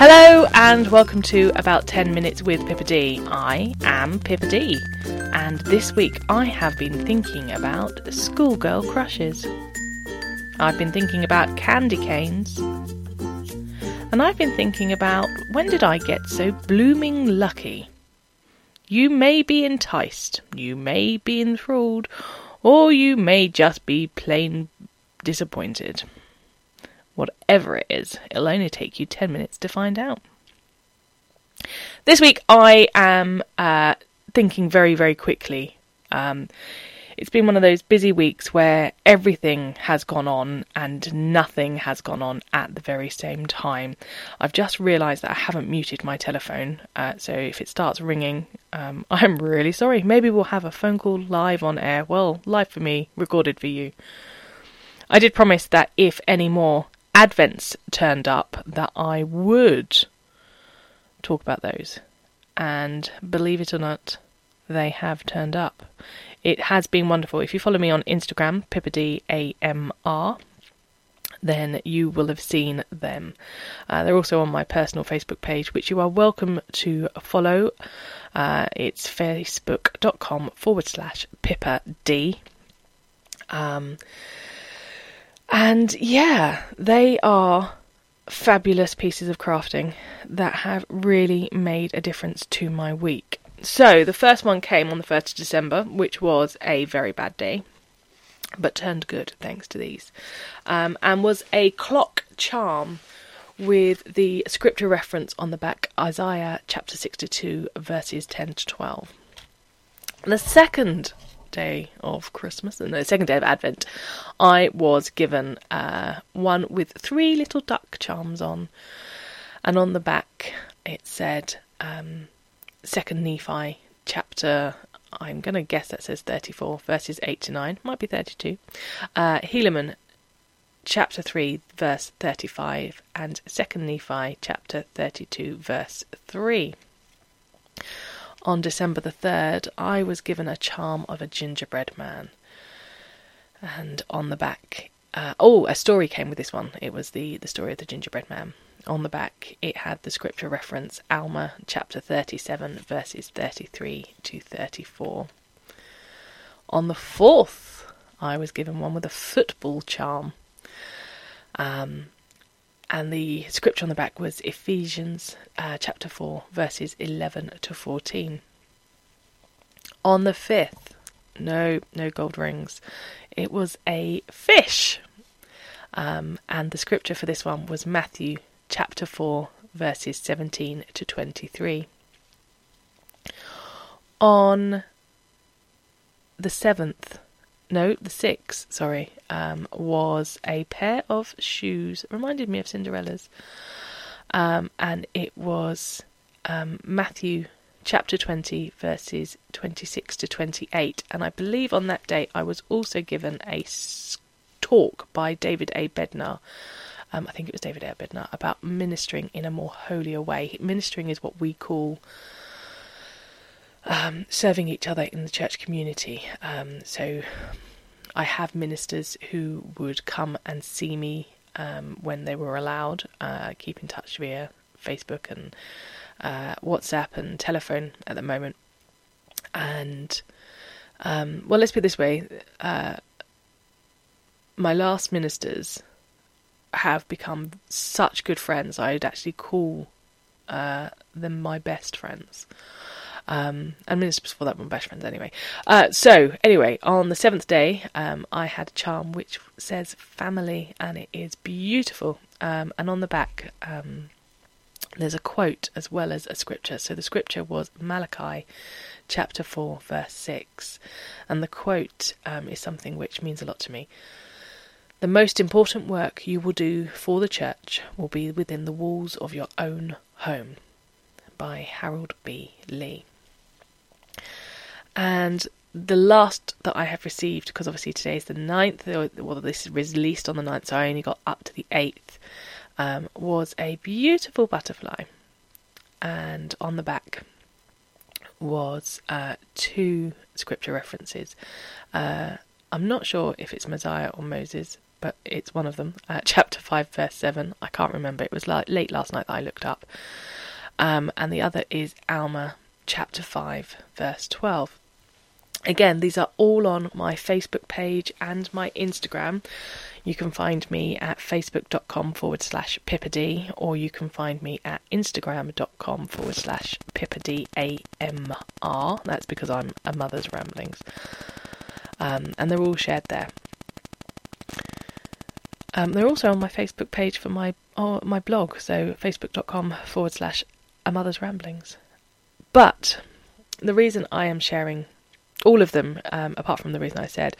Hello and welcome to About 10 Minutes with Pippa D. I am Pippa D, and this week I have been thinking about schoolgirl crushes. I've been thinking about candy canes, and I've been thinking about when did I get so blooming lucky? You may be enticed, you may be enthralled, or you may just be plain disappointed. Whatever it is, it'll only take you 10 minutes to find out. This week I am uh, thinking very, very quickly. Um, it's been one of those busy weeks where everything has gone on and nothing has gone on at the very same time. I've just realised that I haven't muted my telephone, uh, so if it starts ringing, um, I'm really sorry. Maybe we'll have a phone call live on air. Well, live for me, recorded for you. I did promise that if any more Advents turned up, that I would talk about those. And believe it or not, they have turned up. It has been wonderful. If you follow me on Instagram, PippaDAMR, then you will have seen them. Uh, they're also on my personal Facebook page, which you are welcome to follow. Uh, it's facebook.com forward slash Pippa D. Um, and yeah, they are fabulous pieces of crafting that have really made a difference to my week. So, the first one came on the 1st of December, which was a very bad day, but turned good thanks to these, um, and was a clock charm with the scripture reference on the back Isaiah chapter 62, verses 10 to 12. The second day of Christmas, no, the second day of Advent, I was given uh, one with three little duck charms on, and on the back it said um, Second Nephi chapter. I'm going to guess that says 34, verses 8 to 9, might be 32. Uh, Helaman chapter 3, verse 35, and Second Nephi chapter 32, verse 3 on December the 3rd, I was given a charm of a gingerbread man. And on the back, uh, oh, a story came with this one. It was the, the story of the gingerbread man. On the back, it had the scripture reference Alma chapter 37, verses 33 to 34. On the 4th, I was given one with a football charm. Um, and the scripture on the back was Ephesians uh, chapter 4, verses 11 to 14. On the 5th, no, no gold rings, it was a fish. Um, and the scripture for this one was Matthew chapter 4, verses 17 to 23. On the 7th, no, the six, sorry, um, was a pair of shoes. reminded me of Cinderella's. Um, and it was um, Matthew chapter 20, verses 26 to 28. And I believe on that day I was also given a talk by David A. Bednar. Um, I think it was David A. Bednar about ministering in a more holier way. Ministering is what we call um, serving each other in the church community. Um, so I have ministers who would come and see me um, when they were allowed, uh, keep in touch via Facebook and uh, WhatsApp and telephone at the moment. And um, well, let's put it this way: uh, my last ministers have become such good friends. I'd actually call uh, them my best friends. Um, and ministers before that were best friends anyway. Uh, so, anyway, on the seventh day, um, I had a charm which says family, and it is beautiful. Um, and on the back, um, there's a quote as well as a scripture. So, the scripture was Malachi chapter 4, verse 6. And the quote um, is something which means a lot to me. The most important work you will do for the church will be within the walls of your own home. By Harold B. Lee. And the last that I have received, because obviously today is the 9th, well, this is released on the 9th, so I only got up to the 8th, um, was a beautiful butterfly. And on the back was uh, two scripture references. Uh, I'm not sure if it's Mosiah or Moses, but it's one of them. Uh, chapter 5, verse 7. I can't remember. It was like late last night that I looked up. Um, and the other is Alma, chapter 5, verse 12. Again, these are all on my Facebook page and my Instagram. You can find me at facebook.com forward slash pippad, or you can find me at instagram.com forward slash pippadamr. That's because I'm a mother's ramblings. Um, and they're all shared there. Um, they're also on my Facebook page for my oh, my blog, so facebook.com forward slash a mother's ramblings. But the reason I am sharing all of them, um, apart from the reason I said,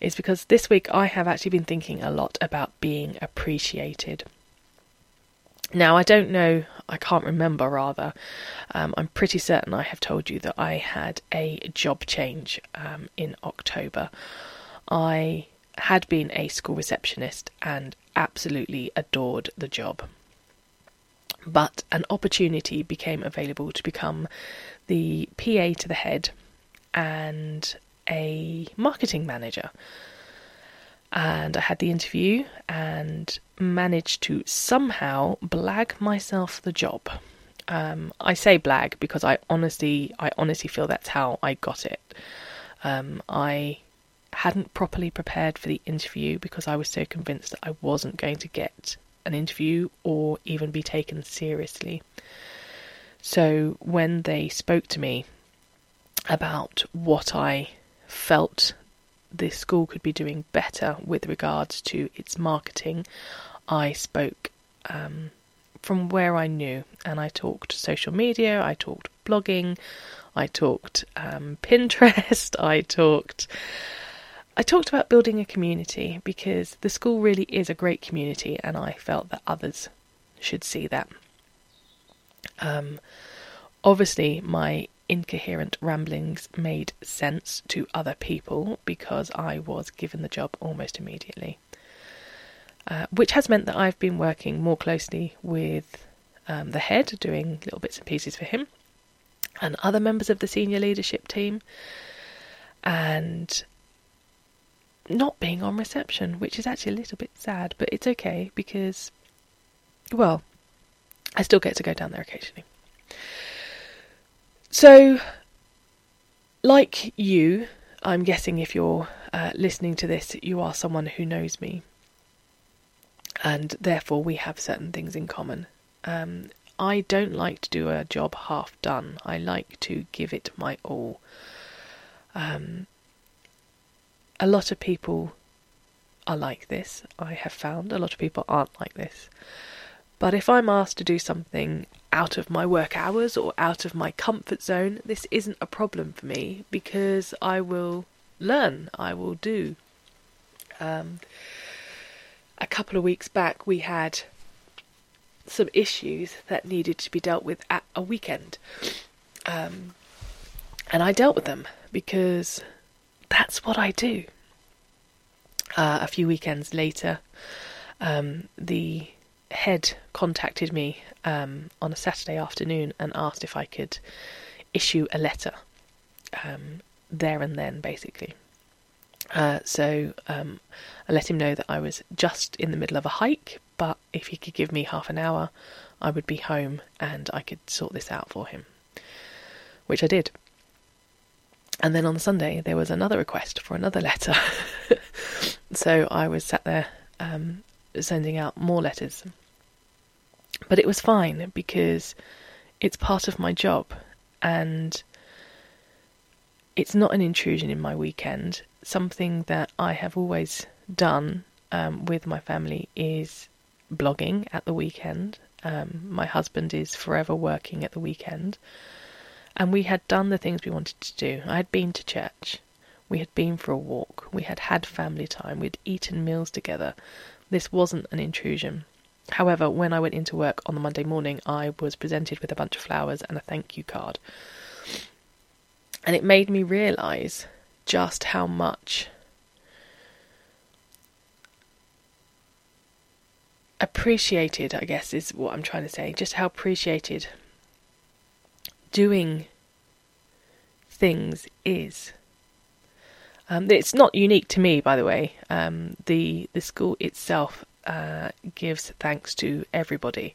is because this week I have actually been thinking a lot about being appreciated. Now, I don't know, I can't remember rather. Um, I'm pretty certain I have told you that I had a job change um, in October. I had been a school receptionist and absolutely adored the job. But an opportunity became available to become the PA to the head and a marketing manager. And I had the interview and managed to somehow blag myself the job. Um, I say blag because I honestly, I honestly feel that's how I got it. Um, I hadn't properly prepared for the interview because I was so convinced that I wasn't going to get an interview or even be taken seriously. So when they spoke to me about what I felt the school could be doing better with regards to its marketing, I spoke um, from where I knew, and I talked social media, I talked blogging, I talked um, Pinterest, I talked. I talked about building a community because the school really is a great community, and I felt that others should see that. Um, obviously, my incoherent ramblings made sense to other people because I was given the job almost immediately. Uh, which has meant that I've been working more closely with um, the head, doing little bits and pieces for him, and other members of the senior leadership team, and not being on reception, which is actually a little bit sad, but it's okay because, well, I still get to go down there occasionally. So, like you, I'm guessing if you're uh, listening to this, you are someone who knows me, and therefore we have certain things in common. Um, I don't like to do a job half done. I like to give it my all. Um, a lot of people are like this. I have found a lot of people aren't like this. But if I'm asked to do something out of my work hours or out of my comfort zone, this isn't a problem for me because I will learn, I will do. Um, a couple of weeks back, we had some issues that needed to be dealt with at a weekend. Um, and I dealt with them because that's what I do. Uh, a few weekends later, um, the head contacted me um, on a Saturday afternoon and asked if I could issue a letter um, there and then, basically. Uh, so um, I let him know that I was just in the middle of a hike, but if he could give me half an hour, I would be home and I could sort this out for him, which I did. And then on Sunday, there was another request for another letter. so I was sat there um, sending out more letters but it was fine because it's part of my job and it's not an intrusion in my weekend. Something that I have always done um, with my family is blogging at the weekend. Um, my husband is forever working at the weekend. And we had done the things we wanted to do. I had been to church. We had been for a walk. We had had family time. We'd eaten meals together. This wasn't an intrusion. However, when I went into work on the Monday morning, I was presented with a bunch of flowers and a thank you card. And it made me realise just how much appreciated, I guess, is what I'm trying to say, just how appreciated doing things is. Um, it's not unique to me, by the way. Um, the the school itself uh, gives thanks to everybody.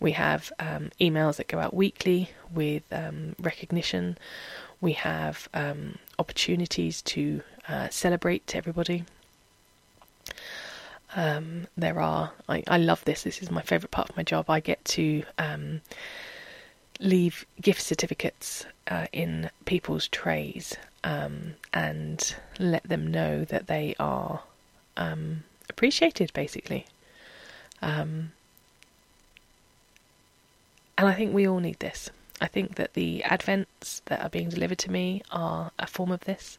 We have um, emails that go out weekly with um, recognition. We have um, opportunities to uh, celebrate to everybody. Um, there are, I, I, love this, this is my favourite part of my job. I get to um, leave gift certificates uh, in people's trays um, and let them know that they are um, appreciated, basically. Um, and I think we all need this. I think that the advents that are being delivered to me are a form of this.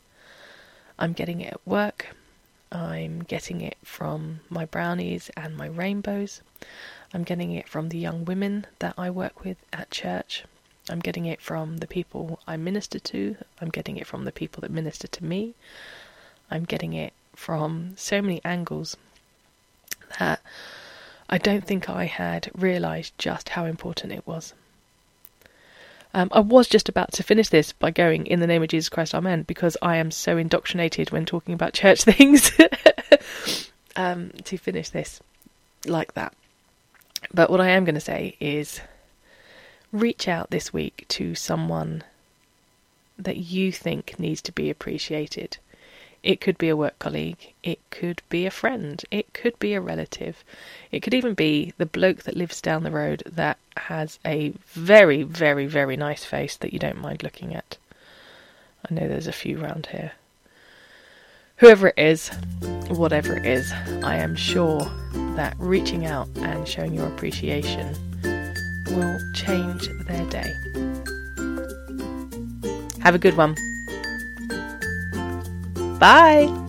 I'm getting it at work. I'm getting it from my brownies and my rainbows. I'm getting it from the young women that I work with at church. I'm getting it from the people I minister to. I'm getting it from the people that minister to me. I'm getting it from so many angles that I don't think I had realised just how important it was. Um, I was just about to finish this by going, In the name of Jesus Christ, Amen, because I am so indoctrinated when talking about church things um, to finish this like that. But what I am going to say is reach out this week to someone that you think needs to be appreciated. It could be a work colleague, it could be a friend, it could be a relative, it could even be the bloke that lives down the road that has a very, very, very nice face that you don't mind looking at. I know there's a few round here. Whoever it is, whatever it is, I am sure that reaching out and showing your appreciation will change their day. Have a good one. Bye.